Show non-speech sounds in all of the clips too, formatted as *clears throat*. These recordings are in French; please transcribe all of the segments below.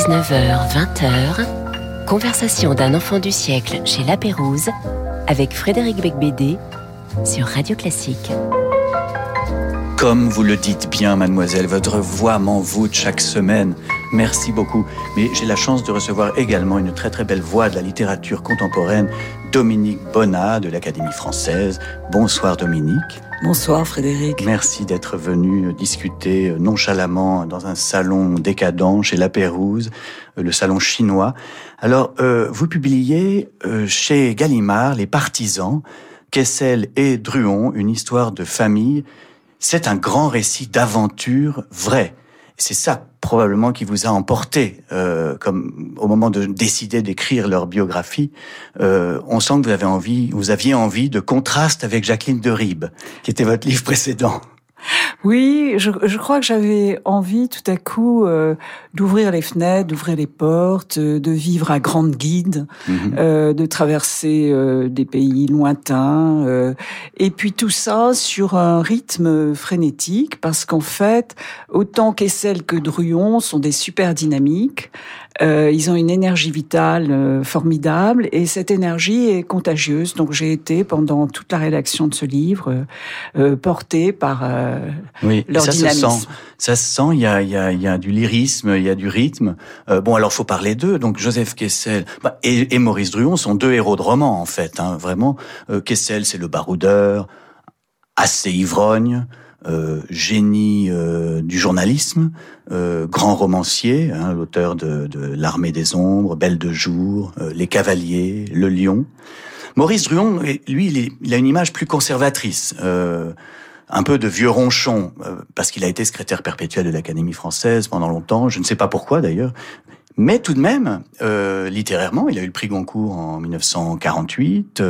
19h, 20h, conversation d'un enfant du siècle chez La Pérouse avec Frédéric Becbédé sur Radio Classique. Comme vous le dites bien, mademoiselle, votre voix m'envoûte chaque semaine. Merci beaucoup. Mais j'ai la chance de recevoir également une très très belle voix de la littérature contemporaine, Dominique Bonnat de l'Académie française. Bonsoir Dominique. Bonsoir Frédéric. Merci d'être venu discuter nonchalamment dans un salon décadent chez La Pérouse, euh, le salon chinois. Alors, euh, vous publiez euh, chez Gallimard Les Partisans, Kessel et Druon, une histoire de famille. C'est un grand récit d'aventure vrai. C'est ça probablement qui vous a emporté, euh, comme au moment de décider d'écrire leur biographie. Euh, on sent que vous avez envie, vous aviez envie de contraste avec Jacqueline de Ribes, qui était votre livre précédent. Oui, je, je crois que j'avais envie tout à coup euh, d'ouvrir les fenêtres, d'ouvrir les portes, euh, de vivre à grande guide, Mhm. euh, de traverser euh, des pays lointains, euh, et puis tout ça sur un rythme frénétique, parce qu'en fait, autant Kessel que Druon sont des super dynamiques. Euh, ils ont une énergie vitale euh, formidable et cette énergie est contagieuse. Donc j'ai été pendant toute la rédaction de ce livre euh, euh, portée par Oui, leur ça se sent. Ça se sent. Il y a, il y a, il y a du lyrisme, il y a du rythme. Bon, alors faut parler d'eux. Donc Joseph Kessel bah, et, et Maurice Druon sont deux héros de roman en fait. Hein, vraiment, Kessel c'est le baroudeur, assez ivrogne. Euh, génie euh, du journalisme, euh, grand romancier, hein, l'auteur de, de L'Armée des Ombres, Belle de Jour, euh, Les Cavaliers, Le Lion. Maurice Druon, lui, il, est- il a une image plus conservatrice, euh, un peu de vieux ronchon, euh, parce qu'il a été secrétaire perpétuel de l'Académie française pendant longtemps, je ne sais pas pourquoi d'ailleurs. Mais tout de même, littérairement, il a eu le prix Goncourt en 1948.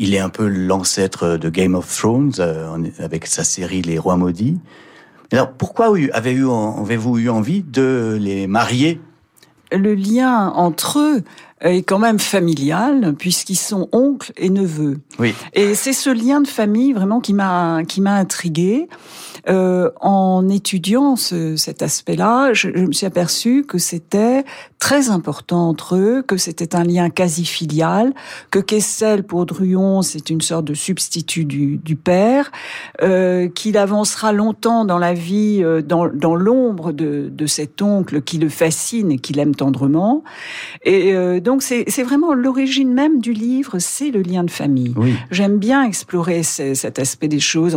Il est un peu l'ancêtre de Game of Thrones euh, avec sa série Les Rois maudits. Alors pourquoi avez-vous eu envie de les marier? Le lien entre eux est quand même familial puisqu'ils sont oncles et neveux. Oui. Et c'est ce lien de famille vraiment qui m'a qui m'a intriguée. Euh, en étudiant ce, cet aspect-là, je, je me suis aperçue que c'était très important entre eux, que c'était un lien quasi filial, que Kessel pour Druon c'est une sorte de substitut du, du père, euh, qu'il avancera longtemps dans la vie, euh, dans, dans l'ombre de, de cet oncle qui le fascine et qu'il aime tendrement. Et euh, donc c'est c'est vraiment l'origine même du livre, c'est le lien de famille. Oui. J'aime bien explorer ce- cet aspect des choses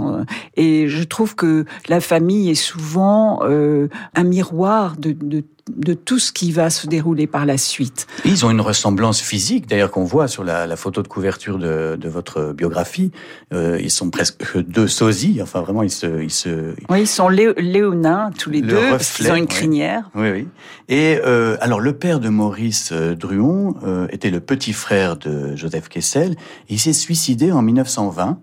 et je trouve que la famille est souvent euh, un miroir de, de, de tout ce qui va se dérouler par la suite. Ils ont une ressemblance physique, d'ailleurs qu'on voit sur la, la photo de couverture de, de votre biographie. Euh, ils sont presque deux sosies. Enfin, vraiment, ils se, ils se. Oui, ils sont lé- léonins tous les Le deux, parce reflet, qu'ils ont une crinière. Oui, oui. Et euh, alors, le père de Maurice euh, Druon euh, était le petit frère de Joseph Kessel. Il s'est suicidé en 1920.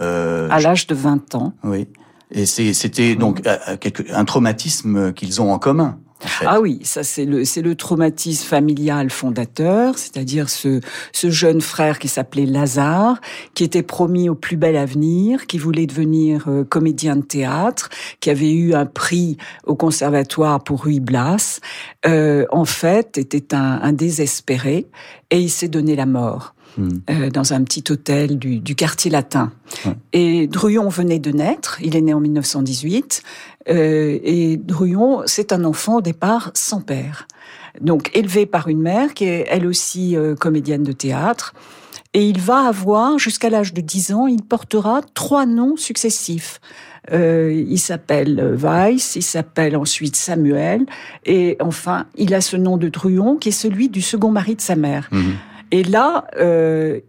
Euh, À l'âge de 20 ans. Oui. Et c'était donc un traumatisme qu'ils ont en commun. Ah oui, ça c'est le c'est le traumatisme familial fondateur, c'est-à-dire ce ce jeune frère qui s'appelait Lazare, qui était promis au plus bel avenir, qui voulait devenir euh, comédien de théâtre, qui avait eu un prix au conservatoire pour Ruy Blas, euh, en fait était un, un désespéré et il s'est donné la mort. Hmm. euh, dans un petit hôtel du, du quartier latin. Ouais. Et Druon venait de naître, il est né en 1918, euh, et Druon, c'est un enfant au départ sans père. Donc élevé par une mère qui est elle aussi euh, comédienne de théâtre. Et il va avoir, jusqu'à l'âge de 10 ans, il portera trois noms successifs. Euh, il s'appelle Weiss, il s'appelle ensuite Samuel, et enfin, il a ce nom de Druon qui est celui du second mari de sa mère. Mhm. Et là, euh,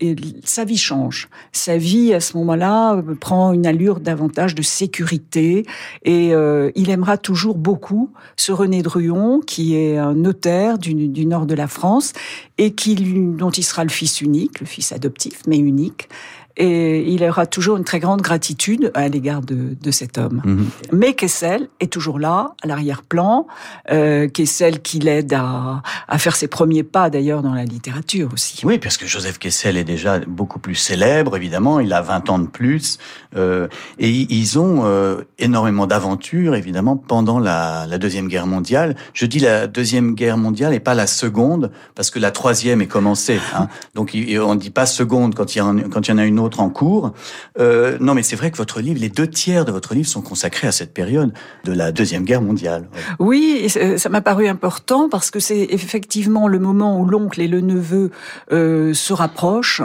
sa vie change. Sa vie, à ce moment-là, euh, prend une allure davantage de sécurité. Et euh, il aimera toujours beaucoup ce René Druon, qui est un notaire du, du nord de la France, et qui, dont il sera le fils unique, le fils adoptif, mais unique. Et il aura toujours une très grande gratitude à l'égard de, de, cet homme. Mhm. Mais Kessel est toujours là, à l'arrière-plan, euh, Kessel qui l'aide à, à, faire ses premiers pas d'ailleurs dans la littérature aussi. Oui, parce que Joseph Kessel est déjà beaucoup plus célèbre, évidemment, il a 20 ans de plus, euh, et ils ont euh, énormément d'aventures, évidemment, pendant la, la, Deuxième Guerre mondiale. Je dis la Deuxième Guerre mondiale et pas la Seconde, parce que la Troisième est commencée. Hein. Donc on ne dit pas Seconde quand il y, en, quand il y en a une autre en cours. Euh, non, mais c'est vrai que votre livre, les deux tiers de votre livre sont consacrés à cette période de la Deuxième Guerre mondiale. Oui, ça m'a paru important parce que c'est effectivement le moment où l'oncle et le neveu euh, se rapprochent.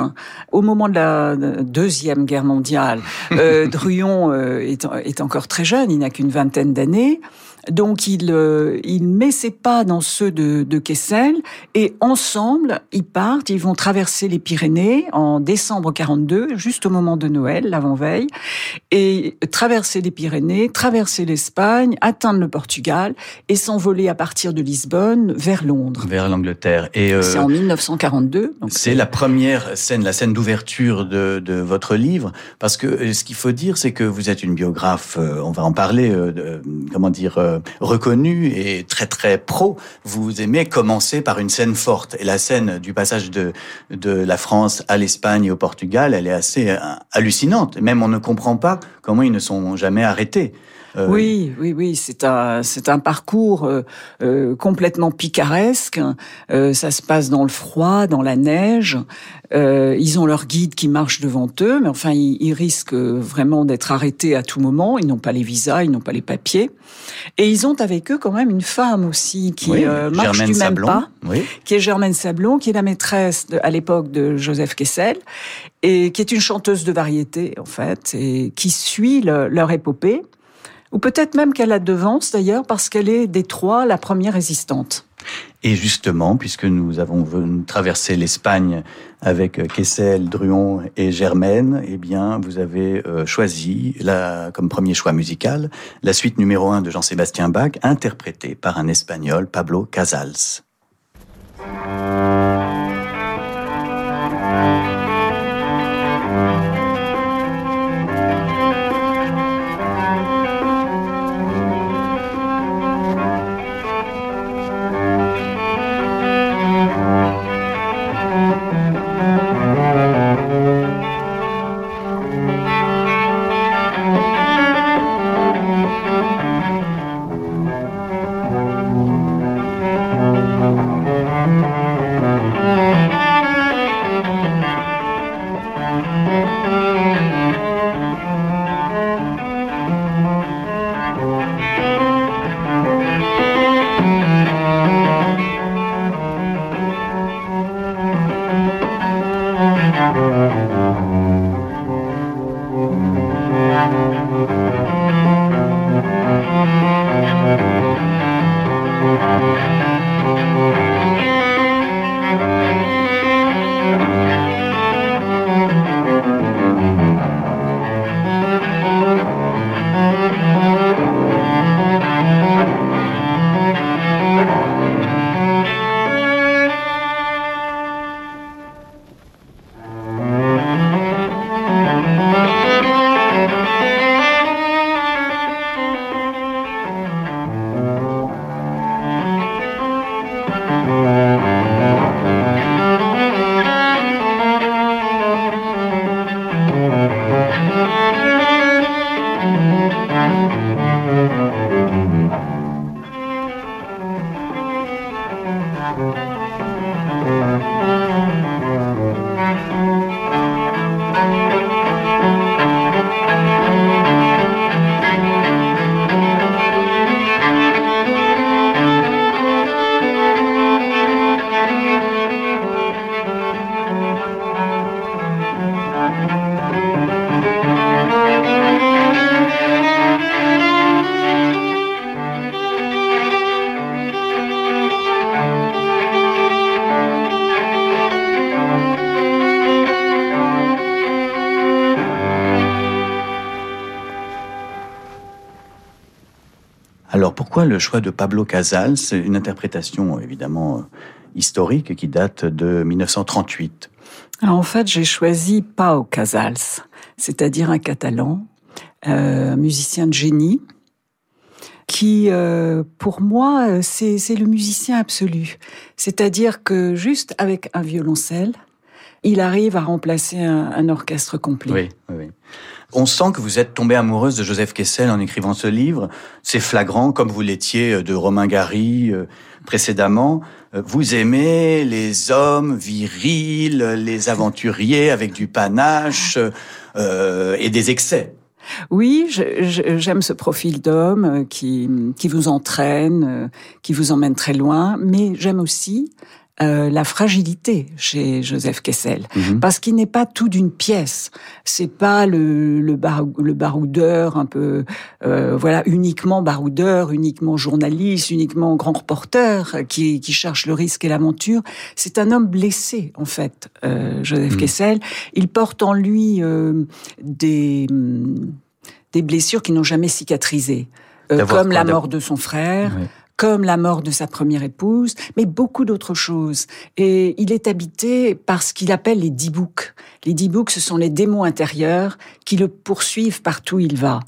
Au moment de la Deuxième Guerre mondiale, euh, *laughs* Druon euh, est, est encore très jeune, il n'a qu'une vingtaine d'années. Donc il, euh, il met ses pas dans ceux de, de Kessel et ensemble ils partent, ils vont traverser les Pyrénées en décembre 42, juste au moment de Noël, l'avant-veille, et traverser les Pyrénées, traverser l'Espagne, atteindre le Portugal et s'envoler à partir de Lisbonne vers Londres. Vers l'Angleterre. Et euh, c'est en 1942. C'est la première scène, la scène d'ouverture de, de, votre livre, parce que euh, ce qu'il faut dire, c'est que vous êtes une biographe, on va en parler, comment dire euh, reconnu et très très pro, vous aimez commencer par une scène forte. Et la scène du passage de, de la France à l'Espagne et au Portugal, elle est assez euh, hallucinante. Même on ne comprend pas comment ils ne sont jamais arrêtés. Euh, oui, oui, oui, c'est un c'est un parcours euh, euh complètement picaresque. Euh, ça se passe dans le froid, dans la neige. Euh, ils ont leur guide qui marche devant eux, mais enfin ils, ils risquent vraiment d'être arrêtés à tout moment. Ils n'ont pas les visas, ils n'ont pas les papiers, et ils ont avec eux quand même une femme aussi qui marche du même pas, qui est Germaine Sablon, qui est la maîtresse de, à l'époque de Joseph Kessel et qui est une chanteuse de variété en fait et qui suit le, leur épopée. Ou peut-être même qu'elle a devance d'ailleurs parce qu'elle est des trois la première résistante. Et justement, puisque nous avons traversé l'Espagne avec Kessel, Druon et Germaine, eh bien, vous avez euh, choisi la, comme premier choix musical la suite numéro un de Jean-Sébastien Bach, interprétée par un Espagnol, Pablo Casals. Le choix de Pablo Casals une interprétation évidemment historique qui date de 1938. en fait, j'ai choisi Pau Casals, c'est-à-dire un catalan, euh, un musicien de génie, qui, euh, pour moi, c'est le musicien absolu. C'est-à-dire que juste avec un violoncelle, il arrive à remplacer un, orchestre complet. Oui, oui. On sent que vous êtes tombée amoureuse de Joseph Kessel en écrivant ce livre. C'est flagrant, comme vous l'étiez de Romain Gary euh, précédemment. Euh, vous aimez les hommes virils, les aventuriers avec du panache euh, et des excès. Oui, j'aime ce profil d'homme qui, qui vous entraîne, qui vous emmène très loin, mais j'aime aussi euh, la fragilité chez Joseph Kessel, mhm. parce qu'il n'est pas tout d'une pièce. C'est pas le, le, le, baroudeur un peu, euh, voilà, uniquement baroudeur, uniquement journaliste, uniquement grand reporter qui, qui cherche le risque et l'aventure. C'est un homme blessé en fait, euh, Joseph mhm. Kessel. Il porte en lui euh, des des blessures qui n'ont jamais cicatrisé, euh, comme la mort de son frère comme la mort de sa première épouse, mais beaucoup d'autres choses. Et il est habité par ce qu'il appelle les dibouks. Les dibouks, ce sont les démons intérieurs qui le poursuivent partout où il va.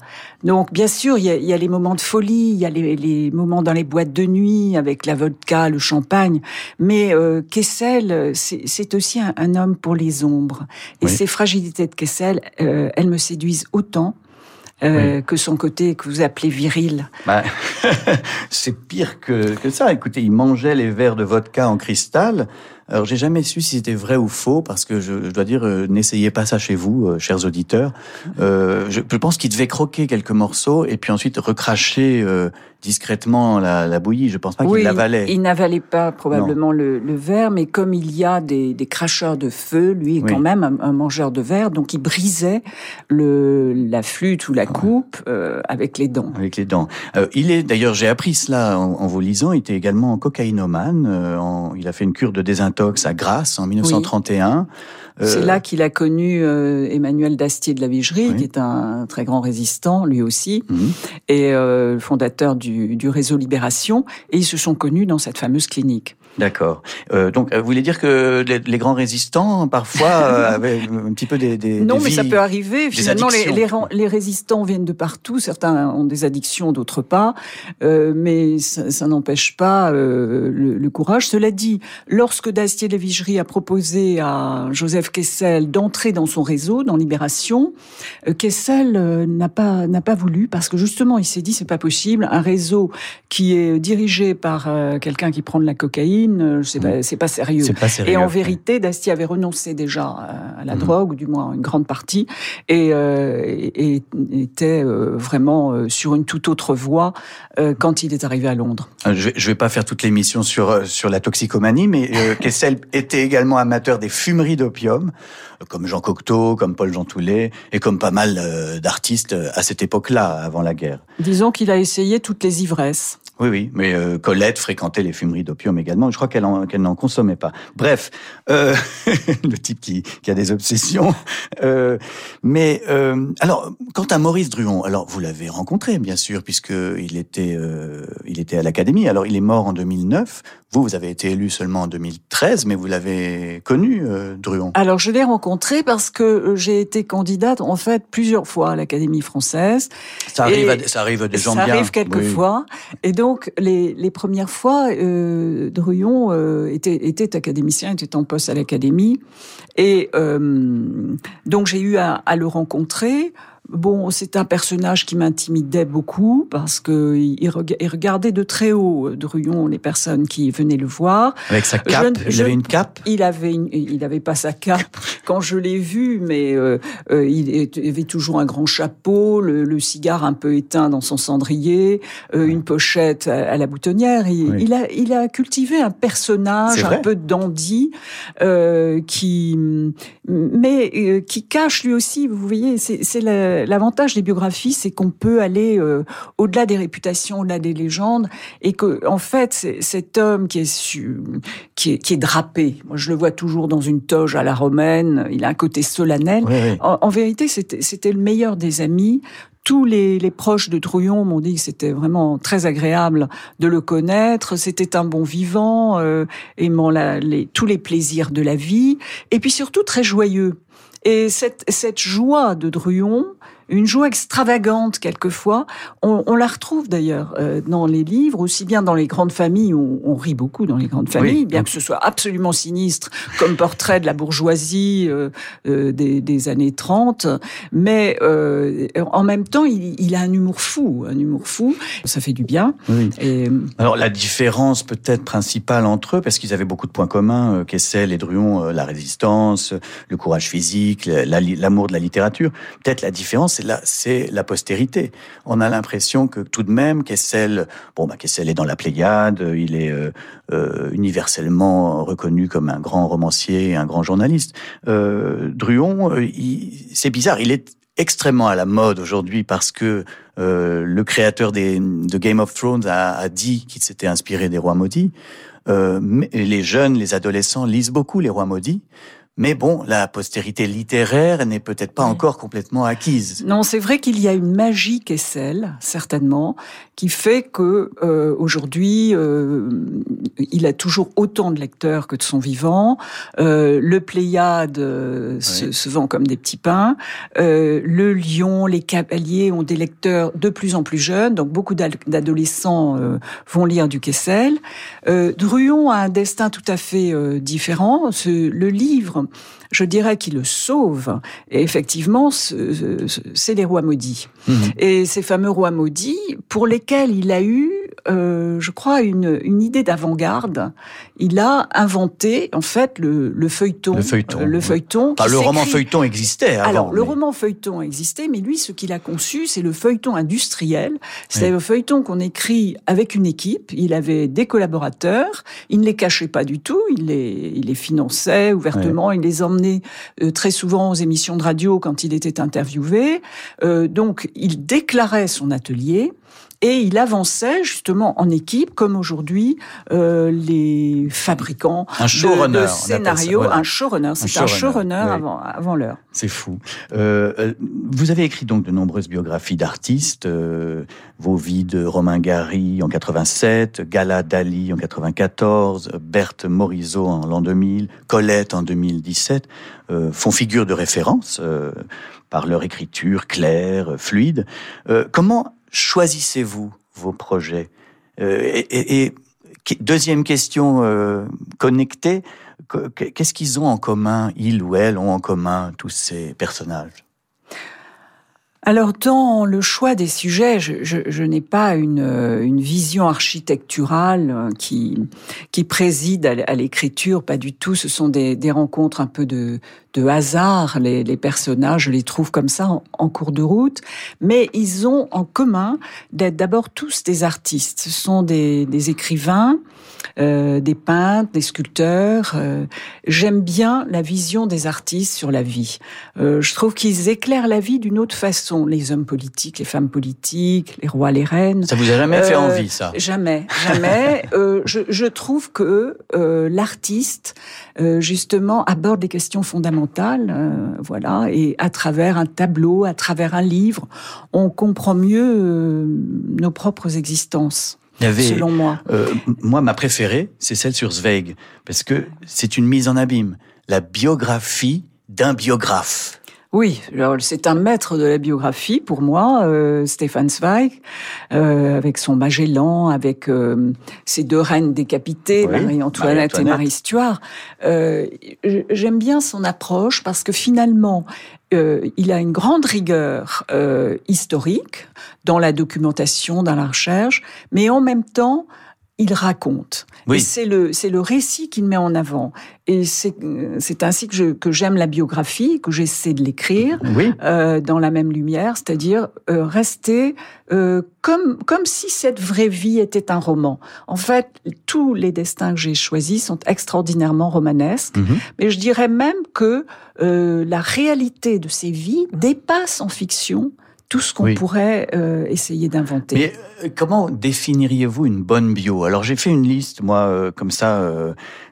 Donc, bien sûr, il y a, les moments de folie, il y a les, moments dans les boîtes de nuit avec la vodka, le champagne, mais euh, Kessel, c'est aussi un, homme pour les ombres. Et ces fragilités de Kessel, euh, elles me séduisent autant euh, que son côté que vous appelez viril. Bah, *laughs* c'est pire que, que ça. Écoutez, il mangeait les verres de vodka en cristal alors j'ai jamais su si c'était vrai ou faux parce que je, dois dire euh, n'essayez pas ça chez vous, euh, chers auditeurs. Euh, je, pense qu'il devait croquer quelques morceaux et puis ensuite recracher discrètement la, bouillie. Je pense pas qu'il l'avalait. Il n'avalait pas probablement le, verre, mais comme il y a des, cracheurs de feu, lui est quand même un, mangeur de verre, donc il brisait le, la flûte ou la coupe avec les dents. Avec les dents. il est d'ailleurs, j'ai appris cela en, vous lisant. Il était également cocaïnomane. il a fait une cure de désintoxication à Grasse en 1931. C'est euh, là qu'il a connu euh, Emmanuel Dastier de la Vigerie, qui est un très grand résistant, lui aussi, mhm. et euh, fondateur du, du réseau Libération. Et ils se sont connus dans cette fameuse clinique. D'accord. Euh, donc, vous voulez dire que les, grands résistants, parfois, *laughs* euh, avaient un petit peu des... des non, mais ça peut arriver. Finalement, les, les, les, résistants viennent de partout. Certains ont des addictions, d'autres pas. Euh, mais ça, ça n'empêche pas euh, le, le, courage. Cela dit, lorsque Dastier-Lévigerie a proposé à Joseph Kessel d'entrer dans son réseau, dans Libération, euh, Kessel euh, n'a pas n'a pas voulu parce que justement, il s'est dit c'est pas possible. Un réseau qui est dirigé par quelqu'un qui prend de la cocaïne euh, c'est pas, pas, sérieux. Et en vérité, Dastier avait renoncé déjà à la mhm. drogue, ou du moins une grande partie, et, euh, était euh, vraiment sur une toute autre voie quand il est arrivé à Londres. Je vais, vais pas faire toute l'émission sur sur la toxicomanie, mais *laughs* Kessel était également amateur des fumeries d'opium, comme Jean Cocteau, comme Paul Jean Toulet, et comme pas mal d'artistes à cette époque-là, avant la guerre. Disons qu'il a essayé toutes les ivresses. Oui, oui, mais euh, Colette fréquentait les fumeries d'opium également. Je crois qu'elle n'en consommait pas. Bref, euh, *laughs* le type qui, qui, a des obsessions. Euh, mais euh, alors, quant à Maurice Druon, alors vous l'avez rencontré bien sûr puisque il était euh, il était à l'Académie. Alors il est mort en 2009. Vous, vous avez été élu seulement en 2013, mais vous l'avez connu, Druon. Alors je l'ai rencontré parce que j'ai été candidate en fait plusieurs fois à l'Académie française. Ça arrive, à, ça arrive des gens bien. Ça arrive quelquefois. Et donc donc, les, les premières fois, euh, euh, était, était académicien, était en poste à l'académie. Et euh, donc, j'ai eu à le rencontrer. Bon, c'est un personnage qui m'intimidait beaucoup parce que il, regardait de très haut euh, Druyon les personnes qui venaient le voir. Avec sa cape, il avait une cape? Il avait, il avait pas sa cape *laughs* quand je l'ai vu, mais euh, euh, il avait toujours un grand chapeau, le, cigare un peu éteint dans son cendrier, une pochette à, la boutonnière. Il, a, il a cultivé un personnage un peu dandy qui, mais qui cache lui aussi. Vous voyez, c'est la l'avantage des biographies, c'est qu'on peut aller euh, au-delà des réputations, au-delà des légendes, et que en fait, cet homme qui est, qui est, qui est drapé, moi je le vois toujours dans une toge à la romaine, il a un côté solennel. En, en, vérité, c'était le meilleur des amis tous les, les proches de Trouillon m'ont dit que c'était vraiment très agréable de le connaître. C'était un bon vivant, euh, aimant la, les, tous les plaisirs de la vie, et puis surtout très joyeux. Et cette, cette joie de Druon, une joie extravagante quelquefois. On, on la retrouve d'ailleurs euh, dans les livres, aussi bien dans les grandes familles, on, on rit beaucoup dans les grandes familles, bien que ce soit absolument sinistre comme portrait de la bourgeoisie euh, euh, des, des, années 30, mais en même temps, il, il, a un humour fou, un humour fou, ça fait du bien. Oui. Et... Alors la différence peut-être principale entre eux, parce qu'ils avaient beaucoup de points communs, Kessel et Druon, la résistance, le courage physique, l'amour de la littérature, peut-être la différence c'est la, c'est la postérité. On a l'impression que tout de même, Kessel, bon, bah, Kessel est dans la Pléiade, il est euh, euh, universellement reconnu comme un grand romancier, un grand journaliste. Euh, Druon, euh, c'est bizarre, il est extrêmement à la mode aujourd'hui parce que euh, le créateur de Game of Thrones a, dit qu'il s'était inspiré des rois maudits. Euh, les jeunes, les adolescents lisent beaucoup les rois maudits. Mais bon, la postérité littéraire n'est peut-être pas encore complètement acquise. Non, c'est vrai qu'il y a une magie celle, certainement, qui fait que euh, aujourd'hui, euh, il a toujours autant de lecteurs que de son vivant. Euh, le Pléiade oui. se, se, vend comme des petits pains. Euh, le Lion, les Cavaliers ont des lecteurs de plus en plus jeunes, donc beaucoup d'adolescents euh, vont lire du Kessel. Euh, Druon a un destin tout à fait différent. Ce, le livre je dirais qu'il le sauve. Et effectivement, c'est les rois maudits. Mmh. Et ces fameux rois maudits, pour lesquels il a eu euh, je crois, une, une idée d'avant-garde. Il a inventé, en fait, le, le feuilleton. Le feuilleton. Euh, le, feuilleton le roman feuilleton existait avant. Alors, mais... le roman feuilleton existait, mais lui, ce qu'il a conçu, c'est le feuilleton industriel. C'est oui. le feuilleton qu'on écrit avec une équipe. Il avait des collaborateurs. Il ne les cachait pas du tout. Il les, il les finançait ouvertement. Oui. Il les emmenait euh, très souvent aux émissions de radio quand il était interviewé. Euh, donc, il déclarait son atelier et il avançait justement en équipe, comme aujourd'hui euh, les fabricants un de, de scénarios, voilà. un showrunner. C'est un showrunner show oui. avant, avant l'heure. C'est fou. Euh, euh, vous avez écrit donc de nombreuses biographies d'artistes, euh, vos vies de Romain Gary en 87, Gala Dali en 94, Berthe Morisot en l'an 2000, Colette en 2017, euh, font figure de référence euh, par leur écriture claire, fluide. comment choisissez-vous vos projets euh, et, deuxième question euh, connectée, qu'est-ce qu'ils ont en commun, ils ou elles ont en commun tous ces personnages? Alors, dans le choix des sujets, je, je, je n'ai pas une, une, vision architecturale qui, qui préside à l'écriture, pas du tout. Ce sont des, des rencontres un peu de, de hasard. Les, les, personnages, je les trouve comme ça en, en, cours de route. Mais ils ont en commun d'être d'abord tous des artistes. Ce sont des, des écrivains, euh, des peintres, des sculpteurs. Euh, J'aime bien la vision des artistes sur la vie. Euh, je trouve qu'ils éclairent la vie d'une autre façon les hommes politiques, les femmes politiques, les rois, les reines. Ça vous a jamais euh, fait envie, ça? Jamais, jamais. *laughs* euh, je, je, trouve que euh, l'artiste, euh, justement, aborde des questions fondamentales, euh, voilà, et à travers un tableau, à travers un livre, on comprend mieux euh, nos propres existences. Il y avait, selon moi. moi, ma préférée, c'est celle sur Zweig, parce que c'est une mise en abîme. La biographie d'un biographe. Oui, c'est un maître de la biographie pour moi, euh, Stéphane Zweig, euh, avec son Magellan, avec euh, ses deux reines décapitées, oui, Marie-Antoinette Marie et Marie Stuart. Euh, j'aime bien son approche parce que finalement, euh, il a une grande rigueur euh, historique dans la documentation, dans la recherche, mais en même temps, il raconte. Oui. c'est le c'est le récit qu'il met en avant. Et c'est c'est ainsi que je que j'aime la biographie, que j'essaie de l'écrire oui. euh, dans la même lumière, c'est-à-dire euh, rester euh, comme comme si cette vraie vie était un roman. En fait, tous les destins que j'ai choisis sont extraordinairement romanesques, mm -hmm. mais je dirais même que euh, la réalité de ces vies dépasse en fiction tout ce qu'on pourrait euh, essayer d'inventer. Mais euh, comment définiriez-vous une bonne bio? Alors j'ai fait une liste, moi, euh, comme ça,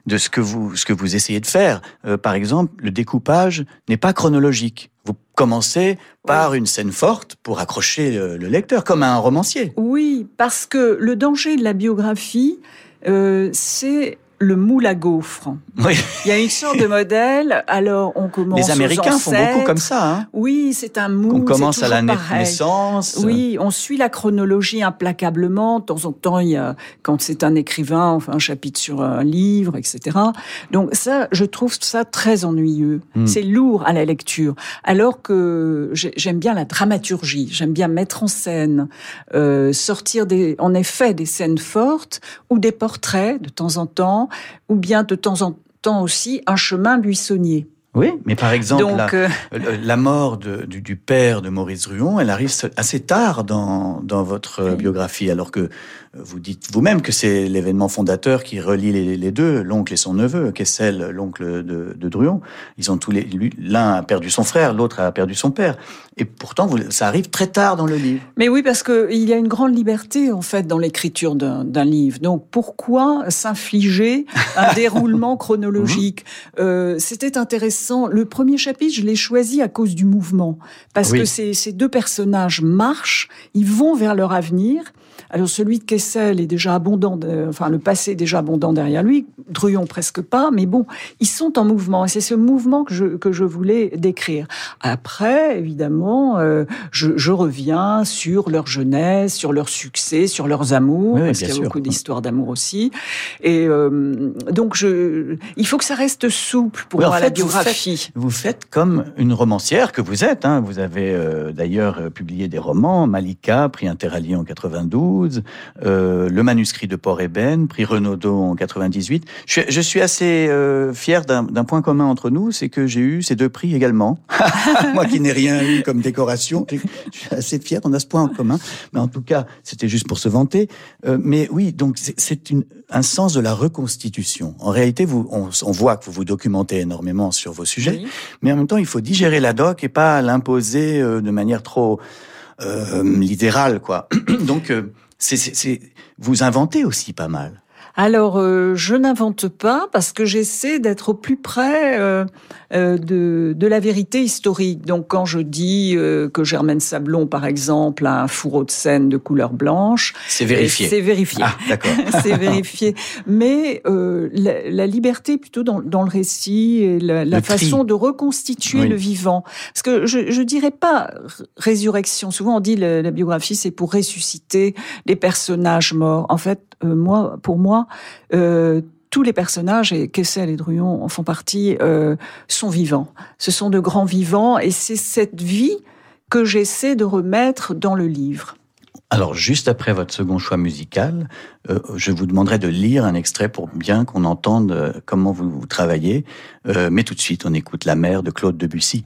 de ce que vous ce que vous essayez de faire. par exemple, le découpage n'est pas chronologique. Vous commencez par une scène forte pour accrocher le, le, lecteur, comme un romancier. Oui, parce que le danger de la biographie, c'est le moule à gaufres. Oui. Il y a une sorte de modèle. Alors, on commence. Les Américains font beaucoup comme ça. Hein oui, c'est un moule. On commence à la naissance. Oui, on suit la chronologie implacablement. De temps en temps, il y a, quand c'est un écrivain, enfin, un chapitre sur un livre, etc. Donc, ça, je trouve ça très ennuyeux. Hmm. C'est lourd à la lecture. Alors que j'aime bien la dramaturgie. J'aime bien mettre en scène, euh, sortir des, en effet, des scènes fortes ou des portraits de temps en temps ou bien de temps en temps aussi un chemin buissonnier. Oui, mais par exemple, euh, la, mort du, père de Maurice Druon, elle arrive assez tard dans, dans votre biographie, alors que vous dites vous-même que c'est l'événement fondateur qui relie les, deux, l'oncle et son neveu, Kessel, l'oncle de, de, Druon. Ils ont tous les, l'un a perdu son frère, l'autre a perdu son père. Et pourtant, ça arrive très tard dans le livre. Mais oui, parce qu'il y a une grande liberté, en fait, dans l'écriture d'un livre. Donc, pourquoi s'infliger un *laughs* déroulement chronologique? Euh, C'était intéressant. Le premier chapitre, je l'ai choisi à cause du mouvement. Parce que ces, ces deux personnages marchent, ils vont vers leur avenir, alors celui de Kessel est déjà abondant, enfin le passé est déjà abondant derrière lui, Druon presque pas, mais bon, ils sont en mouvement et c'est ce mouvement que je, que je voulais décrire. Après, évidemment, euh, je, je, reviens sur leur jeunesse, sur leur succès, sur leurs amours, parce qu'il y a beaucoup d'histoires d'amour aussi. Et euh, donc, je, il faut que ça reste souple pour la biographie. Vous faites, comme une romancière que vous êtes. Hein. Vous avez euh, d'ailleurs publié des romans, Malika, prix Interallié en 92, euh, le manuscrit de Port-Eben, prix Renaudot en 98. Je, suis assez euh, fier d'un point commun entre nous, c'est que j'ai eu ces deux prix également. *laughs* Moi qui n'ai rien eu comme décoration, je suis assez fier, on a ce point en commun. Mais en tout cas, c'était juste pour se vanter. Euh, mais oui, donc c'est un sens de la reconstitution. En réalité, vous, on, voit que vous vous documentez énormément sur vos sujets, mais en même temps, il faut digérer la doc et pas l'imposer de manière trop euh, littérale, quoi. *clears throat* Donc, c'est, vous inventez aussi pas mal. Alors, euh, je n'invente pas parce que j'essaie d'être au plus près euh, euh, de, de, la vérité historique. Donc, quand je dis que Germaine Sablon, par exemple, a un fourreau de scène de couleur blanche, c'est vérifié. C'est vérifié. Ah, d'accord. *laughs* c'est vérifié. Mais la, la, liberté plutôt dans, dans, le récit et la, la façon de reconstituer le vivant. Parce que je, je dirais pas résurrection. Souvent, on dit la, la biographie, c'est pour ressusciter les personnages morts. En fait, moi, pour moi, euh, tous les personnages, et Kessel et Druon en font partie, euh, sont vivants. Ce sont de grands vivants, et c'est cette vie que j'essaie de remettre dans le livre. Alors, juste après votre second choix musical, euh, je vous demanderai de lire un extrait pour bien qu'on entende comment vous, travaillez. mais tout de suite, on écoute La mer de Claude Debussy.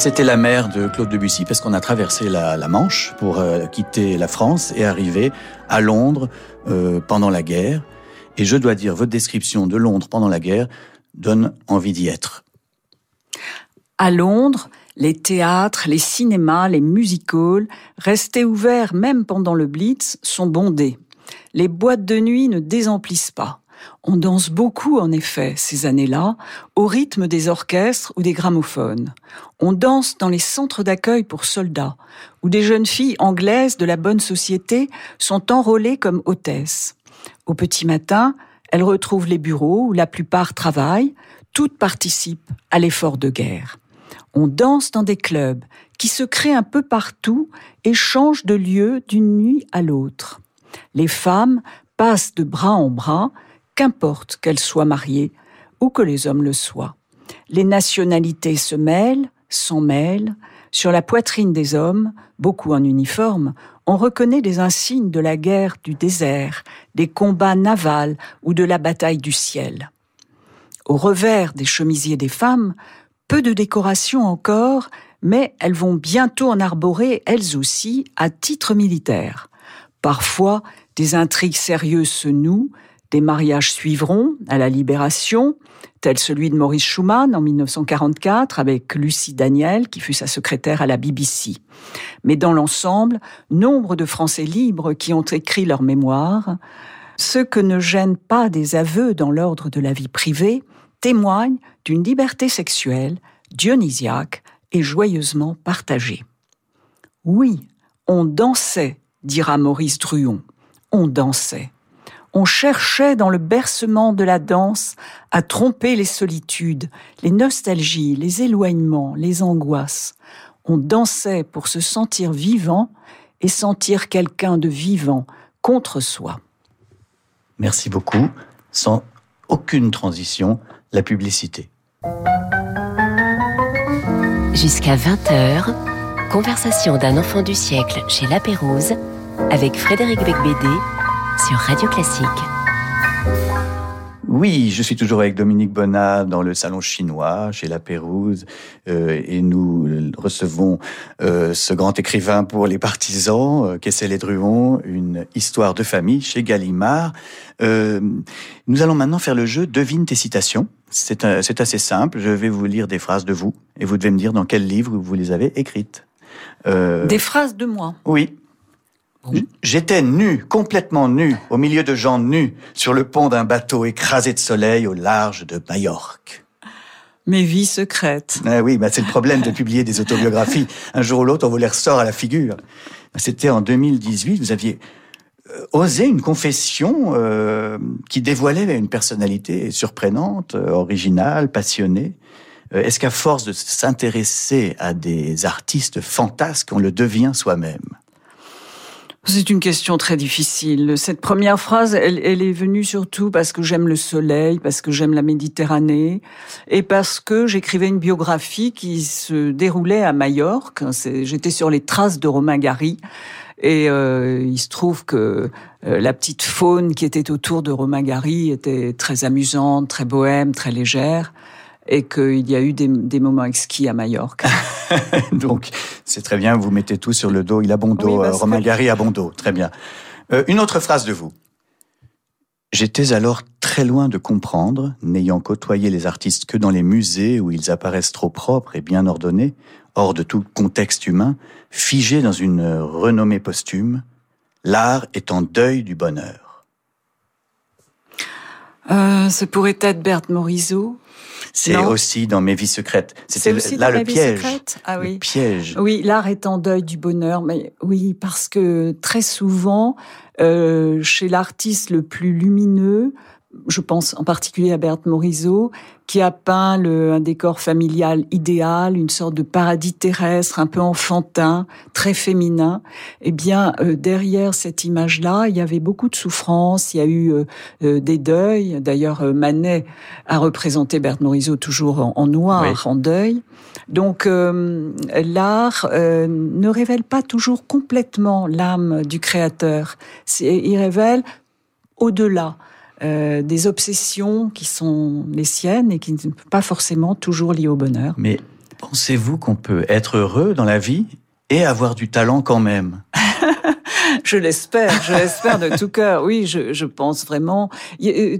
C'était la mère de Claude Debussy parce qu'on a traversé la, Manche pour euh, quitter la France et arriver à Londres euh, pendant la guerre. Et je dois dire, votre description de Londres pendant la guerre donne envie d'y être. À Londres, les théâtres, les cinémas, les music-halls, restés ouverts même pendant le Blitz, sont bondés. Les boîtes de nuit ne désemplissent pas. On danse beaucoup, en effet, ces années-là, au rythme des orchestres ou des gramophones. On danse dans les centres d'accueil pour soldats, où des jeunes filles anglaises de la bonne société sont enrôlées comme hôtesses. Au petit matin, elles retrouvent les bureaux où la plupart travaillent, toutes participent à l'effort de guerre. On danse dans des clubs qui se créent un peu partout et changent de lieu d'une nuit à l'autre. Les femmes passent de bras en bras, qu'importe qu'elles soient mariées ou que les hommes le soient. Les nationalités se mêlent, s'en mêlent. Sur la poitrine des hommes, beaucoup en uniforme, on reconnaît des insignes de la guerre du désert, des combats navals ou de la bataille du ciel. Au revers des chemisiers des femmes, peu de décorations encore, mais elles vont bientôt en arborer elles aussi à titre militaire. Parfois, des intrigues sérieuses se nouent, des mariages suivront à la Libération, tel celui de Maurice Schumann en 1944 avec Lucie Daniel, qui fut sa secrétaire à la BBC. Mais dans l'ensemble, nombre de Français libres qui ont écrit leurs mémoires, ceux que ne gênent pas des aveux dans l'ordre de la vie privée, témoignent d'une liberté sexuelle dionysiaque et joyeusement partagée. Oui, on dansait, dira Maurice Druon, on dansait on cherchait dans le bercement de la danse à tromper les solitudes, les nostalgies, les éloignements, les angoisses. On dansait pour se sentir vivant et sentir quelqu'un de vivant contre soi. Merci beaucoup. Sans aucune transition, la publicité. Jusqu'à 20h, conversation d'un enfant du siècle chez La Pérouse avec Frédéric Becbédé sur Radio Classique. Oui, je suis toujours avec Dominique Bonnat dans le salon chinois chez La Pérouse euh, et nous recevons euh, ce grand écrivain pour les partisans, euh, Kessel et Druon, une histoire de famille chez Gallimard. Euh, nous allons maintenant faire le jeu Devine tes citations. C'est assez simple, je vais vous lire des phrases de vous et vous devez me dire dans quel livre vous les avez écrites. Des phrases de moi Oui, J'étais nu, complètement nu, au milieu de gens nus, sur le pont d'un bateau écrasé de soleil au large de Majorque. Mes vies secrètes. Ah oui, bah c'est le problème de publier des autobiographies. Un jour ou l'autre, on vous les ressort à la figure. C'était en 2018, vous aviez euh, osé une confession euh, qui dévoilait une personnalité surprenante, euh, originale, passionnée. Est-ce qu'à force de s'intéresser à des artistes fantasques, on le devient soi-même? C'est une question très difficile. Cette première phrase, elle, est venue surtout parce que j'aime le soleil, parce que j'aime la Méditerranée, et parce que j'écrivais une biographie qui se déroulait à Majorque. J'étais sur les traces de Romain Gary. Et euh, il se trouve que euh, la petite faune qui était autour de Romain Gary était très amusante, très bohème, très légère et qu'il y a eu des, moments exquis à Majorque. *laughs* *laughs* Donc, c'est très bien, vous mettez tout sur le dos. Il a bon dos, euh, Romain Gary a bon dos, très bien. Euh, une autre phrase de vous. J'étais alors très loin de comprendre, n'ayant côtoyé les artistes que dans les musées où ils apparaissent trop propres et bien ordonnés, hors de tout contexte humain, figés dans une renommée posthume, l'art est en deuil du bonheur. Euh, ce pourrait être Berthe Morisot. C'est aussi dans mes vies secrètes. C'était là le piège. Ah oui. Le piège. Oui, l'art est en deuil du bonheur, mais oui, parce que très souvent, euh, chez l'artiste le plus lumineux, je pense en particulier à Berthe Morisot, qui a peint le, un décor familial idéal, une sorte de paradis terrestre, un peu enfantin, très féminin. Eh bien, euh, derrière cette image-là, il y avait beaucoup de souffrance, il y a eu euh, euh, des deuils. D'ailleurs, Manet a représenté Berthe Morisot toujours en, noir, en deuil. Donc, l'art ne révèle pas toujours complètement l'âme du créateur. Il révèle au-delà. Euh, des obsessions qui sont les siennes et qui ne sont pas forcément toujours liées au bonheur. Mais Pensez-vous qu'on peut être heureux dans la vie et avoir du talent quand même? *laughs* Je l'espère, je l'espère de tout cœur. Oui, je, je, pense vraiment. Euh,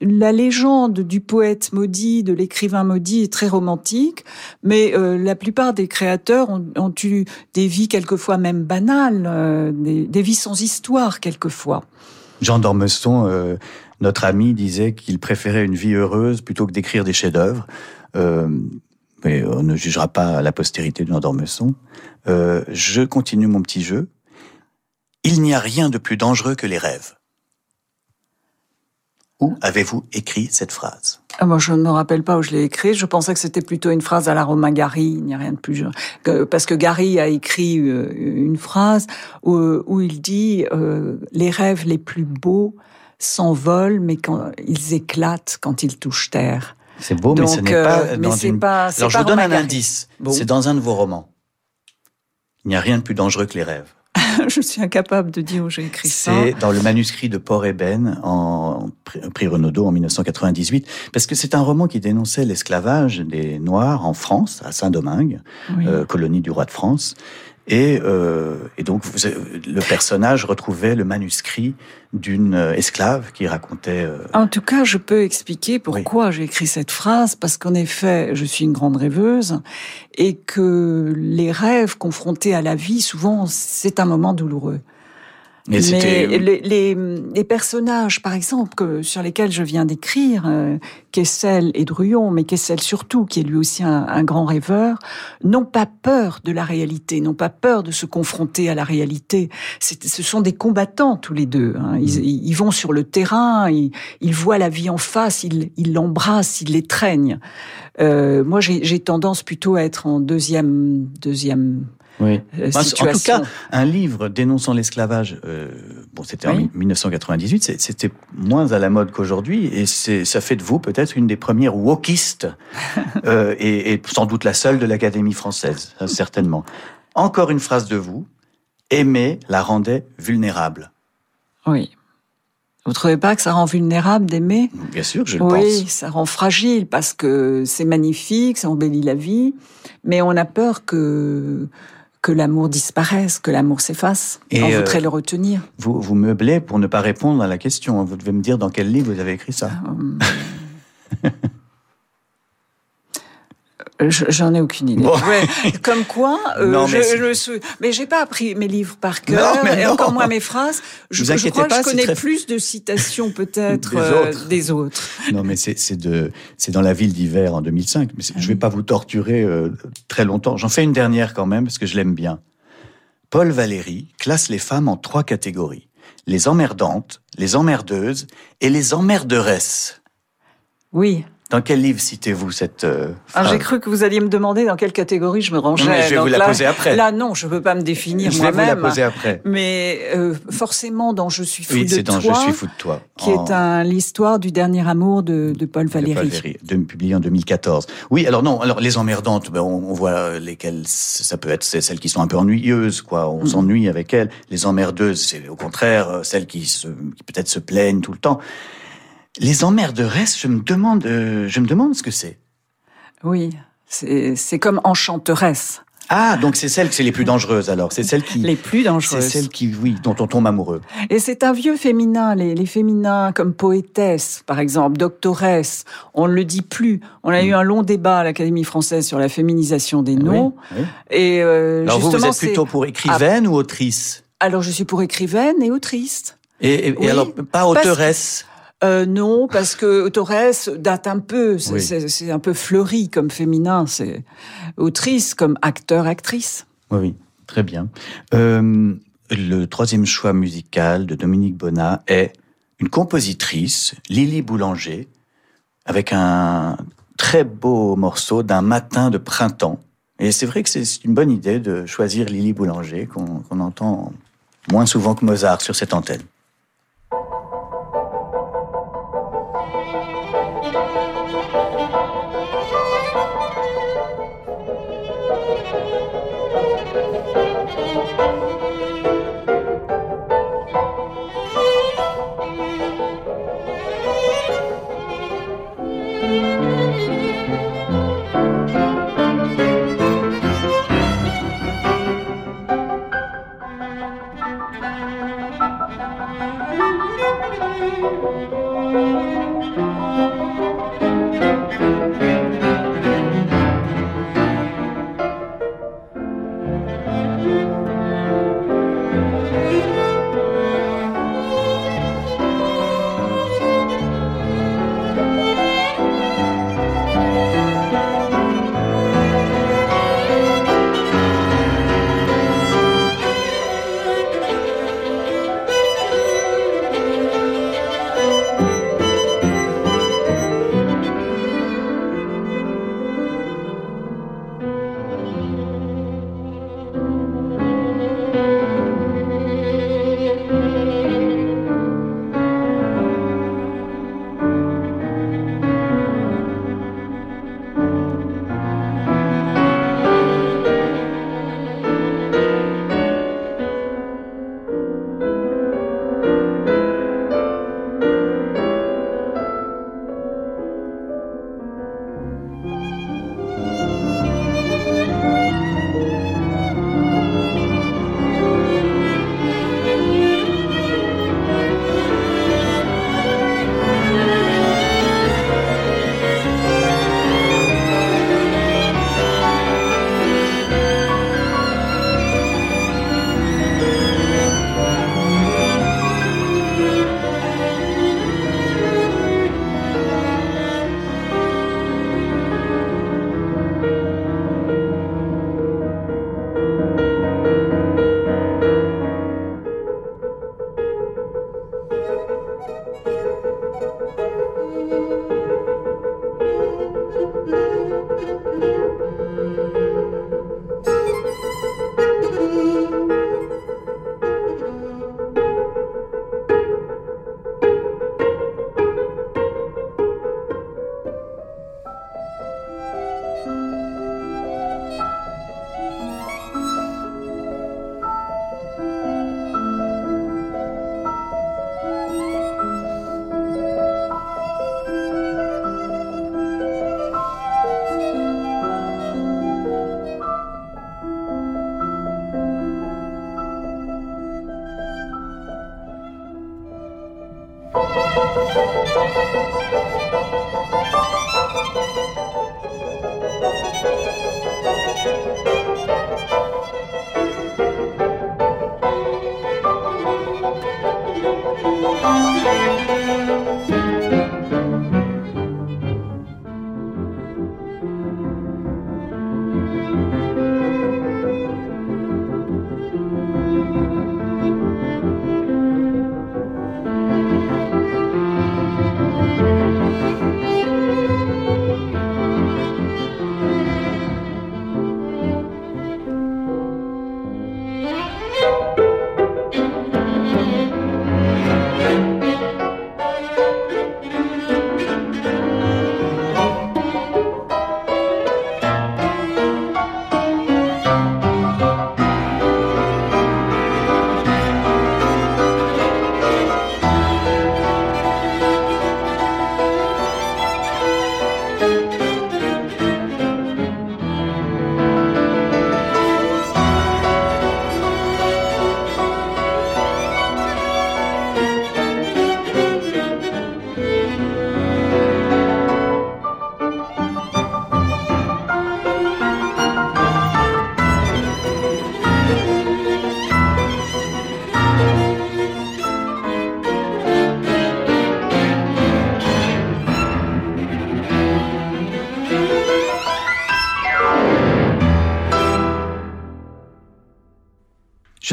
la légende du poète maudit, de l'écrivain maudit est très romantique, mais euh, la plupart des créateurs ont, ont, eu des vies quelquefois même banales, euh, des, des, vies sans histoire quelquefois. Jean d'Ormesson, euh, notre ami, disait qu'il préférait une vie heureuse plutôt que d'écrire des chefs-d'œuvre. mais on ne jugera pas la postérité de Jean d'Ormesson. je continue mon petit jeu. Il n'y a rien de plus dangereux que les rêves. Où avez-vous écrit cette phrase? Ah, Moi, je ne me rappelle pas où je l'ai écrit. Je pensais que c'était plutôt une phrase à la Romain Gary. Il n'y a rien de plus parce que Gary a écrit euh, une phrase où, il dit euh, les rêves les plus beaux s'envolent, mais quand ils éclatent quand ils touchent terre. C'est beau, mais ce n'est pas euh, dans une... Pas, Alors je vous donne un indice. C'est dans un de vos romans. Il n'y a rien de plus dangereux que les rêves. *laughs* je suis incapable de dire où j'ai écrit ça. C'est dans le manuscrit de Port Eben en prix Renaudot en 1998, parce que c'est un roman qui dénonçait l'esclavage des Noirs en France, à Saint-Domingue, euh, colonie du roi de France. Et, euh, et, donc, vous, le personnage retrouvait le manuscrit d'une euh, esclave qui racontait. Euh... En tout cas, je peux expliquer pourquoi j'ai écrit cette phrase, parce qu'en effet, je suis une grande rêveuse, et que les rêves confrontés à la vie, souvent, c'est un moment douloureux. Mais, les, les, les, personnages, par exemple, que, sur lesquels je viens d'écrire, euh, Kessel et Druon, mais Kessel surtout, qui est lui aussi un, un grand rêveur, n'ont pas peur de la réalité, n'ont pas peur de se confronter à la réalité. Ce sont des combattants tous les deux. Hein. Ils, mm. ils, vont sur le terrain, ils, ils voient la vie en face, ils l'embrassent, ils l'étreignent. Euh, moi, j'ai tendance plutôt à être en deuxième, deuxième oui. Euh, en tout cas, un livre dénonçant l'esclavage, euh, bon, c'était en 1998, c'était moins à la mode qu'aujourd'hui, et ça fait de vous peut-être une des premières wokistes, *laughs* euh, et, et, sans doute la seule de l'Académie française, certainement. Encore une phrase de vous aimer la rendait vulnérable. Oui. Vous trouvez pas que ça rend vulnérable d'aimer? Bien sûr, je le pense. Oui, ça rend fragile parce que c'est magnifique, ça embellit la vie, mais on a peur que que l'amour disparaisse, que l'amour s'efface. On euh, voudrait le retenir. Vous, vous meublez pour ne pas répondre à la question. Vous devez me dire dans quel livre vous avez écrit ça. Euh, *laughs* J'en ai aucune idée. Comme quoi, euh, je, je, mais j'ai pas appris mes livres par cœur et encore moins mes phrases. Je, je crois que je connais plus de citations peut-être des, euh, autres. Non, mais c'est de c'est dans la ville d'hiver en 2005. Mais je vais pas vous torturer euh, très longtemps. J'en fais une dernière quand même parce que je l'aime bien. Paul Valéry classe les femmes en trois catégories les emmerdantes, les emmerdeuses et les emmerderesses. Oui. Dans quel livre citez-vous cette euh, ah, J'ai cru que vous alliez me demander dans quelle catégorie je me rangeais. mais je vais vous la poser après. Là, non, je ne veux pas me définir moi-même. Je vais vous la poser après. Mais euh, forcément, dans Je suis fou oui, de toi. dans Je suis fou de toi. Qui est un, l'histoire du dernier amour de, de Paul Valéry. De Paul Valéry, de, publié en 2014. Oui, alors non, alors les emmerdantes, ben, on, on, voit lesquelles ça peut être celles qui sont un peu ennuyeuses, quoi. On mm. s'ennuie avec elles. Les emmerdeuses, c'est au contraire euh, celles qui, se, qui peut-être se plaignent tout le temps. Les emmerderesses, je me demande, euh, je me demande ce que c'est. Oui, c'est comme enchanteresse. Ah, donc c'est celles qui sont les plus dangereuses alors. C'est celles qui les plus dangereuses. C'est celles qui, oui, dont on tombe amoureux. Et c'est un vieux féminin. Les, les, féminins comme poétesse, par exemple, doctoresse, on ne le dit plus. On a eu mm. un long débat à l'Académie française sur la féminisation des noms. Et euh, alors vous, vous êtes plutôt pour écrivaine ou autrice? Alors je suis pour écrivaine et autrice. Et, et, alors pas auteuresse euh, non, parce que Torres date un peu, c'est un peu fleuri comme féminin, c'est autrice comme acteur, actrice. Oui, très bien. Euh, le troisième choix musical de Dominique Bonnat est une compositrice, Lily Boulanger, avec un très beau morceau d'un matin de printemps. Et c'est vrai que c'est une bonne idée de choisir Lily Boulanger, qu'on entend moins souvent que Mozart sur cette antenne.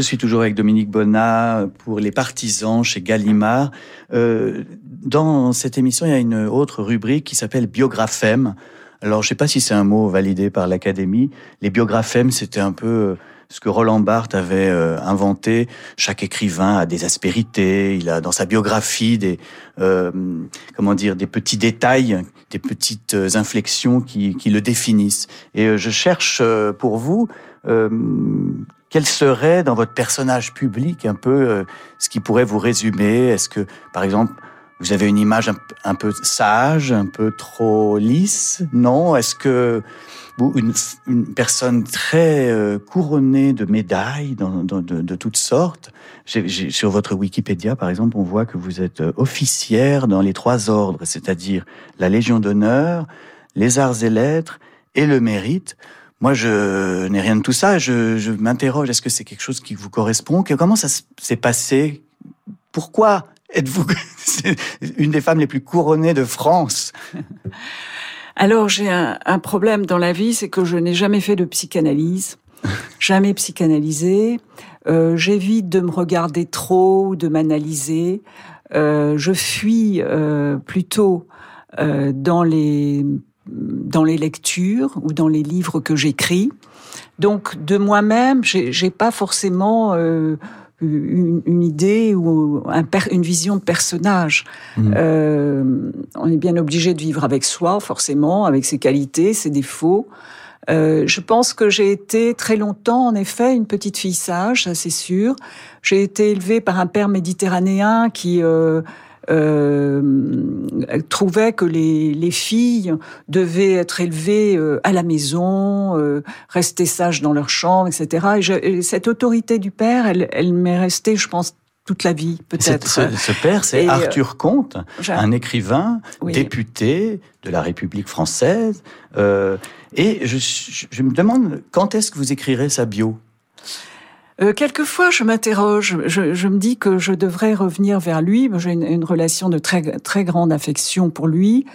Je suis toujours avec Dominique Bonnat pour les partisans chez Gallimard. Euh, dans cette émission, il y a une autre rubrique qui s'appelle Biographème. Alors, je ne sais pas si c'est un mot validé par l'Académie. Les biographèmes, c'était un peu euh, ce que Roland Barthes avait euh, inventé. Chaque écrivain a des aspérités. Il a dans sa biographie des euh, comment dire des petits détails, des petites inflexions qui, qui le définissent. Et je cherche pour vous quel serait dans votre personnage public un peu euh, ce qui pourrait vous résumer? Est-ce que, par exemple, vous avez une image un, peu sage, un peu trop lisse? Non? Est-ce que vous, une, une, personne très euh, couronnée de médailles de, toutes sortes? Sur votre Wikipédia, par exemple, on voit que vous êtes euh, officière dans les trois ordres, c'est-à-dire la Légion d'honneur, les arts et lettres et le mérite. Moi, je n'ai rien de tout ça. Je, je m'interroge, est-ce que c'est quelque chose qui vous correspond? Comment ça s'est passé? Pourquoi êtes-vous *laughs* une des femmes les plus couronnées de France? *laughs* Alors, j'ai un, un, problème dans la vie, c'est que je n'ai jamais fait de psychanalyse, *laughs* jamais psychanalysé. Euh, J'évite de me regarder trop ou de m'analyser. Euh, je fuis euh, plutôt euh, dans les dans les lectures ou dans les livres que j'écris. Donc de moi-même, j'ai pas forcément euh, une, une, idée ou un une vision de personnage. Mmh. Euh, on est bien obligé de vivre avec soi, forcément, avec ses qualités, ses défauts. Euh, je pense que j'ai été très longtemps, en effet, une petite fille sage, ça c'est sûr. J'ai été élevée par un père méditerranéen qui trouvait que les, les, filles devaient être élevées euh, à la maison, euh, rester sages dans leur chambre, etc. Et, cette autorité du père, elle, elle m'est restée, je pense, toute la vie, peut-être. Ce, père, c'est euh, Arthur Comte, un écrivain, député de la République française. Euh, et je, je, me demande, quand est-ce que vous écrirez sa bio? Euh, quelquefois, je m'interroge. Je, je, me dis que je devrais revenir vers lui. J'ai une, une, relation de très très grande affection pour lui.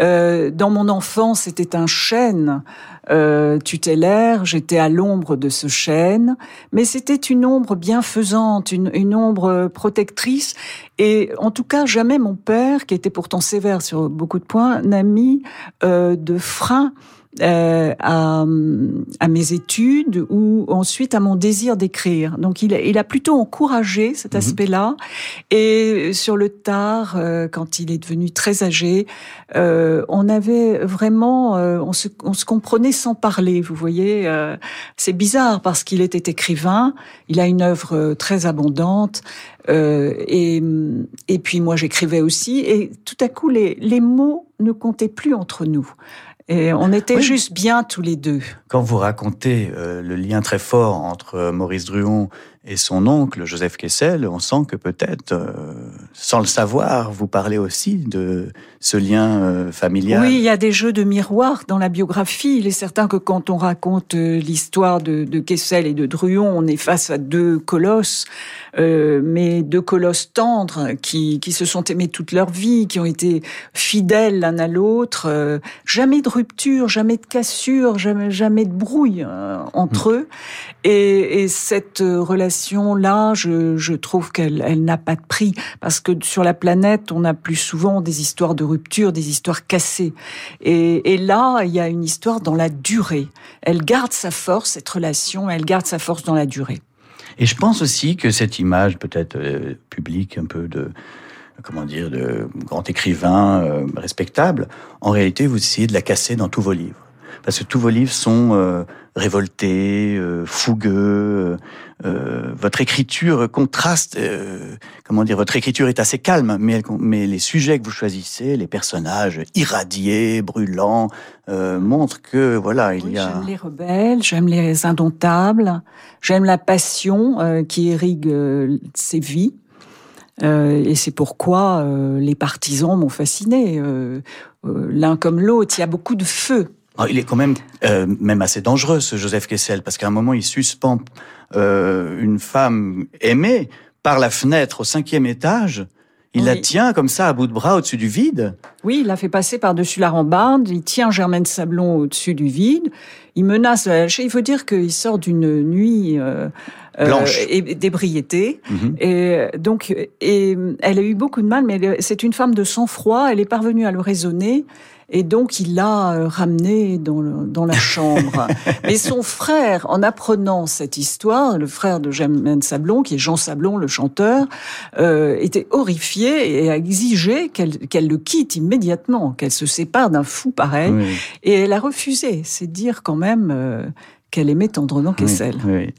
Euh, dans mon enfance, c'était un chêne euh, tutélaire. J'étais à l'ombre de ce chêne, mais c'était une ombre bienfaisante, une, une ombre protectrice. Et en tout cas, jamais mon père, qui était pourtant sévère sur beaucoup de points, n'a mis euh, de frein euh, à, à, mes études ou ensuite à mon désir d'écrire. Donc il, il, a plutôt encouragé cet mhm. aspect-là. Et sur le tard, euh, quand il est devenu très âgé, euh, on avait vraiment, euh, on se, on, se, comprenait sans parler. Vous voyez, euh, c'est bizarre parce qu'il était écrivain. Il a une œuvre très abondante. et, et puis moi j'écrivais aussi et tout à coup les, les mots ne comptaient plus entre nous. Et on était juste bien tous les deux. Quand vous racontez euh, le lien très fort entre Maurice Druon et son oncle, Joseph Kessel, on sent que peut-être, euh, sans le savoir, vous parlez aussi de ce lien euh, familial. Oui, il y a des jeux de miroir dans la biographie. Il est certain que quand on raconte euh, l'histoire de, de, Kessel et de Druon, on est face à deux colosses, mais deux colosses tendres qui, qui se sont aimés toute leur vie, qui ont été fidèles l'un à l'autre. jamais de rupture, jamais de cassure, jamais, jamais de brouille entre mm. eux. Et, et cette relation là, je, trouve qu'elle elle, n'a pas de prix parce que sur la planète, on a plus souvent des histoires de rupture, des histoires cassées. Et, là, il y a une histoire dans la durée. Elle garde sa force, cette relation, elle garde sa force dans la durée. Et je pense aussi que cette image, peut-être euh, publique, un peu de comment dire, de grand écrivain euh, respectable, en réalité, vous essayez de la casser dans tous vos livres parce que tous vos livres sont euh, révoltés, euh, fougueux. Euh, votre écriture contraste. comment dire Votre écriture est assez calme, mais, mais les sujets que vous choisissez, les personnages irradiés, brûlants, montrent que voilà, il y a. J'aime les rebelles, j'aime les indomptables, j'aime la passion qui irrigue ces vies. et c'est pourquoi les partisans m'ont fasciné, l'un comme l'autre. Il y a beaucoup de feu ah, il est quand même euh, même assez dangereux ce Joseph Kessel parce qu'à un moment il suspend euh, une femme aimée par la fenêtre au cinquième étage. Il la tient comme ça à bout de bras au-dessus du vide. Oui, il la fait passer par-dessus la rambarde. Il tient Germaine Sablon au-dessus du vide. Il menace de Il faut dire qu'il sort d'une nuit euh, Blanche. et d'ébriété. Mhm. Et donc, et elle a eu beaucoup de mal, mais c'est une femme de sang-froid. Elle est parvenue à le raisonner. Et donc, il l'a euh, ramené dans, dans la chambre. *laughs* Mais son frère, en apprenant cette histoire, le frère de Germaine Sablon, qui est Jean Sablon, le chanteur, euh, était horrifié et a exigé qu'elle le quitte immédiatement, qu'elle se sépare d'un fou pareil. Et elle a refusé. C'est dire quand même... Euh, qu'elle aimait tendrement Kessel. Oui,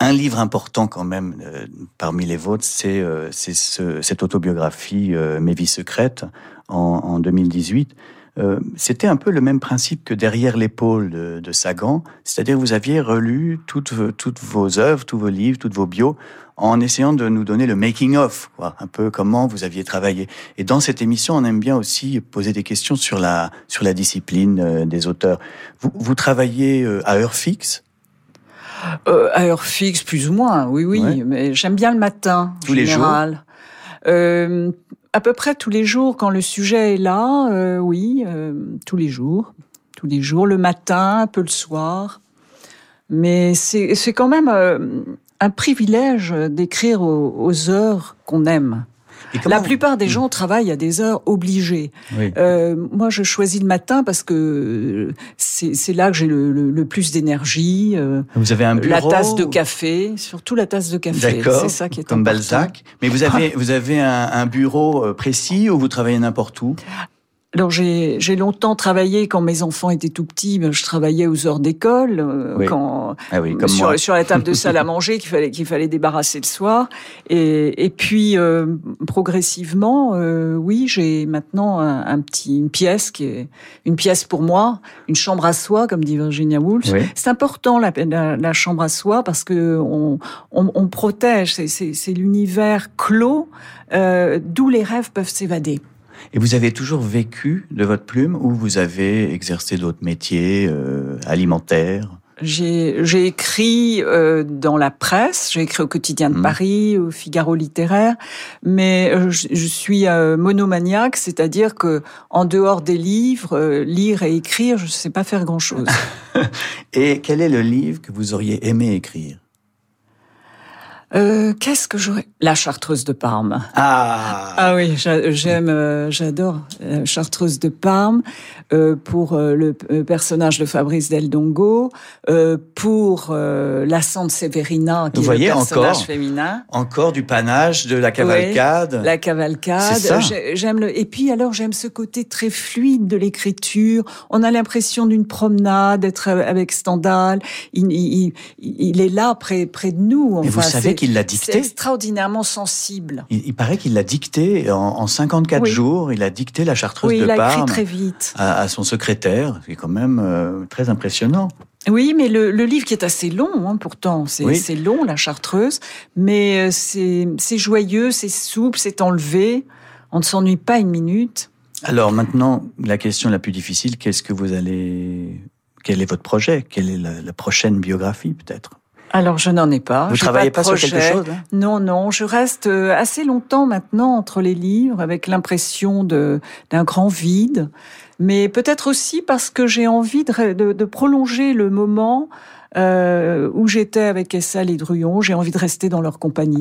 Un livre important quand même euh, parmi les vôtres, c'est euh, ce, cette autobiographie Mes vies secrètes en, en 2018. Euh, c'était un peu le même principe que derrière l'épaule de, Sagan, c'est-à-dire vous aviez relu toutes, toutes vos œuvres, tous vos livres, toutes vos bios, en essayant de nous donner le making of, quoi, un peu comment vous aviez travaillé. Et dans cette émission, on aime bien aussi poser des questions sur la sur la discipline euh, des auteurs. Vous, vous travaillez euh, à heure fixe? Euh, à heure fixe, plus ou moins, oui, oui. Mais j'aime bien le matin, Tous les jours à peu près tous les jours, quand le sujet est là, euh, oui, euh, tous les jours. Tous les jours, le matin, un peu le soir. Mais c'est quand même euh, un privilège d'écrire aux, heures qu'on aime. La plupart des gens travaillent à des heures obligées. Euh, moi, je choisis le matin parce que c'est là que j'ai le, le, plus d'énergie. Euh, vous avez un bureau La tasse de café, surtout la tasse de café. C'est ça qui est Comme Balzac. Mais vous avez, vous avez un, un bureau euh, précis ou vous travaillez n'importe où? Alors j'ai longtemps travaillé quand mes enfants étaient tout petits. Ben, je travaillais aux heures d'école, euh, quand ah oui, comme sur, sur, la table de salle à *laughs* manger qu'il fallait qu'il fallait débarrasser le soir. Et, et puis euh, progressivement, euh, oui, j'ai maintenant un, petit une pièce qui est une pièce pour moi, une chambre à soi, comme dit Virginia Woolf. C'est important la, la, chambre à soi parce que on, on, on protège. C'est l'univers clos d'où les rêves peuvent s'évader. Et vous avez toujours vécu de votre plume ou vous avez exercé d'autres métiers euh, alimentaires? J'ai écrit euh, dans la presse, j'ai écrit au Quotidien de mmh. Paris, au Figaro littéraire, mais euh, je, je, suis euh, monomaniaque, c'est-à-dire que en dehors des livres, euh, lire et écrire, je ne sais pas faire grand-chose. *laughs* et quel est le livre que vous auriez aimé écrire? Euh, Qu'est-ce que j'aurais La chartreuse de Parme. Ah, ah oui, j'aime, euh, j'adore la chartreuse de Parme euh, pour euh, le personnage de Fabrice Del Dongo, euh, pour la Sante Severina qui Vous est voyez, le personnage encore, féminin. Encore du panache de la cavalcade. la cavalcade. J'aime le. Et puis alors j'aime ce côté très fluide de l'écriture. On a l'impression d'une promenade, d'être avec Stendhal. Il, il, il, est là près près de nous. Enfin, vous savez qu'il l'a dicté. C'est extraordinairement sensible. Il, paraît qu'il l'a dicté en, en 54 jours. Il a dicté la chartreuse oui, de il a Parme écrit très vite. À, à, son secrétaire, c'est quand même euh, très impressionnant. Oui, mais le, le, livre qui est assez long, hein, pourtant, c'est Oui. long, la chartreuse, mais euh, c'est c'est joyeux, c'est souple, c'est enlevé, on ne s'ennuie pas une minute. Alors maintenant, la question la plus difficile, qu'est-ce que vous allez... Quel est votre projet? Quelle est la, la prochaine biographie, peut-être? Alors, je n'en ai pas. Vous j'ai travaillez pas, sur quelque chose hein Non, non, je reste euh, assez longtemps maintenant entre les livres avec l'impression de d'un grand vide, mais peut-être aussi parce que j'ai envie de, de, de, prolonger le moment euh, où j'étais avec Essal et Druyon. J'ai envie de rester dans leur compagnie.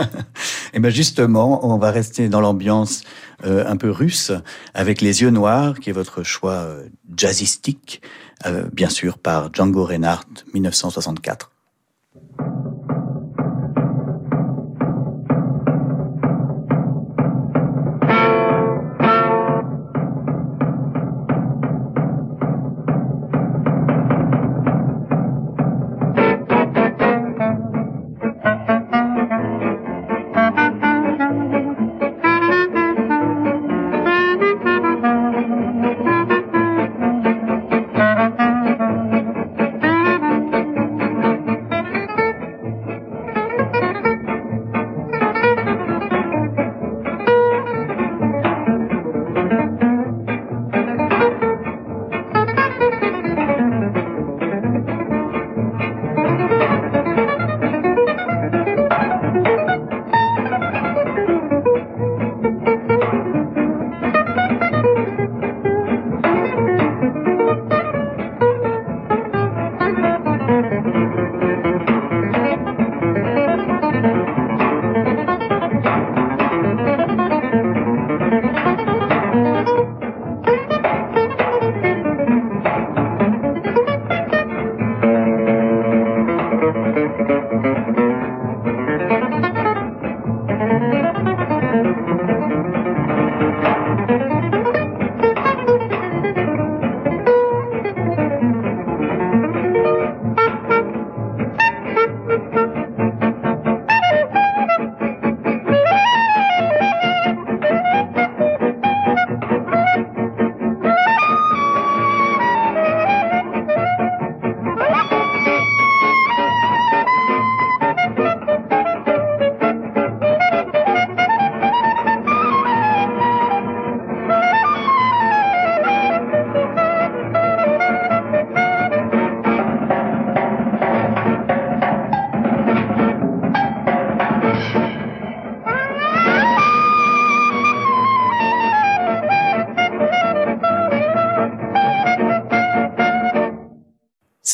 *laughs* Et bien justement, on va rester dans l'ambiance euh, un peu russe avec Les Yeux Noirs, qui est votre choix euh, jazzistique, bien sûr par Django Reinhardt, 1964.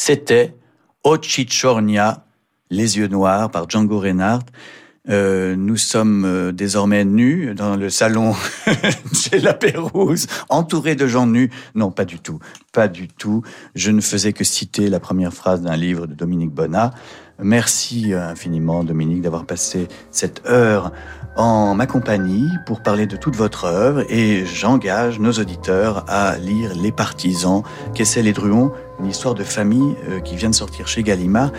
C'était Ochichornia, Les yeux noirs par Django Reinhardt. Euh, nous sommes euh, désormais nus dans le salon *laughs* chez la Pérouse, entourés de gens nus. Non, pas du tout, pas du tout. Je ne faisais que citer la première phrase d'un livre de Dominique Bonnat. Merci infiniment, Dominique, d'avoir passé cette heure en ma compagnie pour parler de toute votre œuvre et j'engage nos auditeurs à lire Les Partisans, Kessel et Druon, une histoire de famille euh, qui vient de sortir chez Gallimard,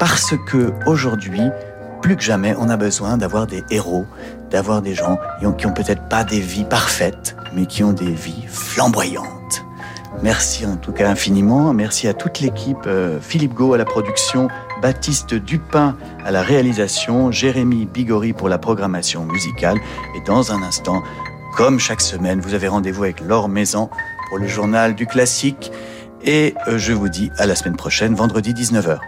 parce que aujourd'hui, plus que jamais, on a besoin d'avoir des héros, d'avoir des gens qui ont, qui ont peut-être pas des vies parfaites, mais qui ont des vies flamboyantes. Merci en tout cas infiniment. Merci à toute l'équipe, euh, Philippe Gau à la production, Baptiste Dupin à la réalisation, Jérémy Bigori pour la programmation musicale. Et dans un instant, comme chaque semaine, vous avez rendez-vous avec Laure Maison pour le journal du classique. Et euh, je vous dis à la semaine prochaine, vendredi 19h.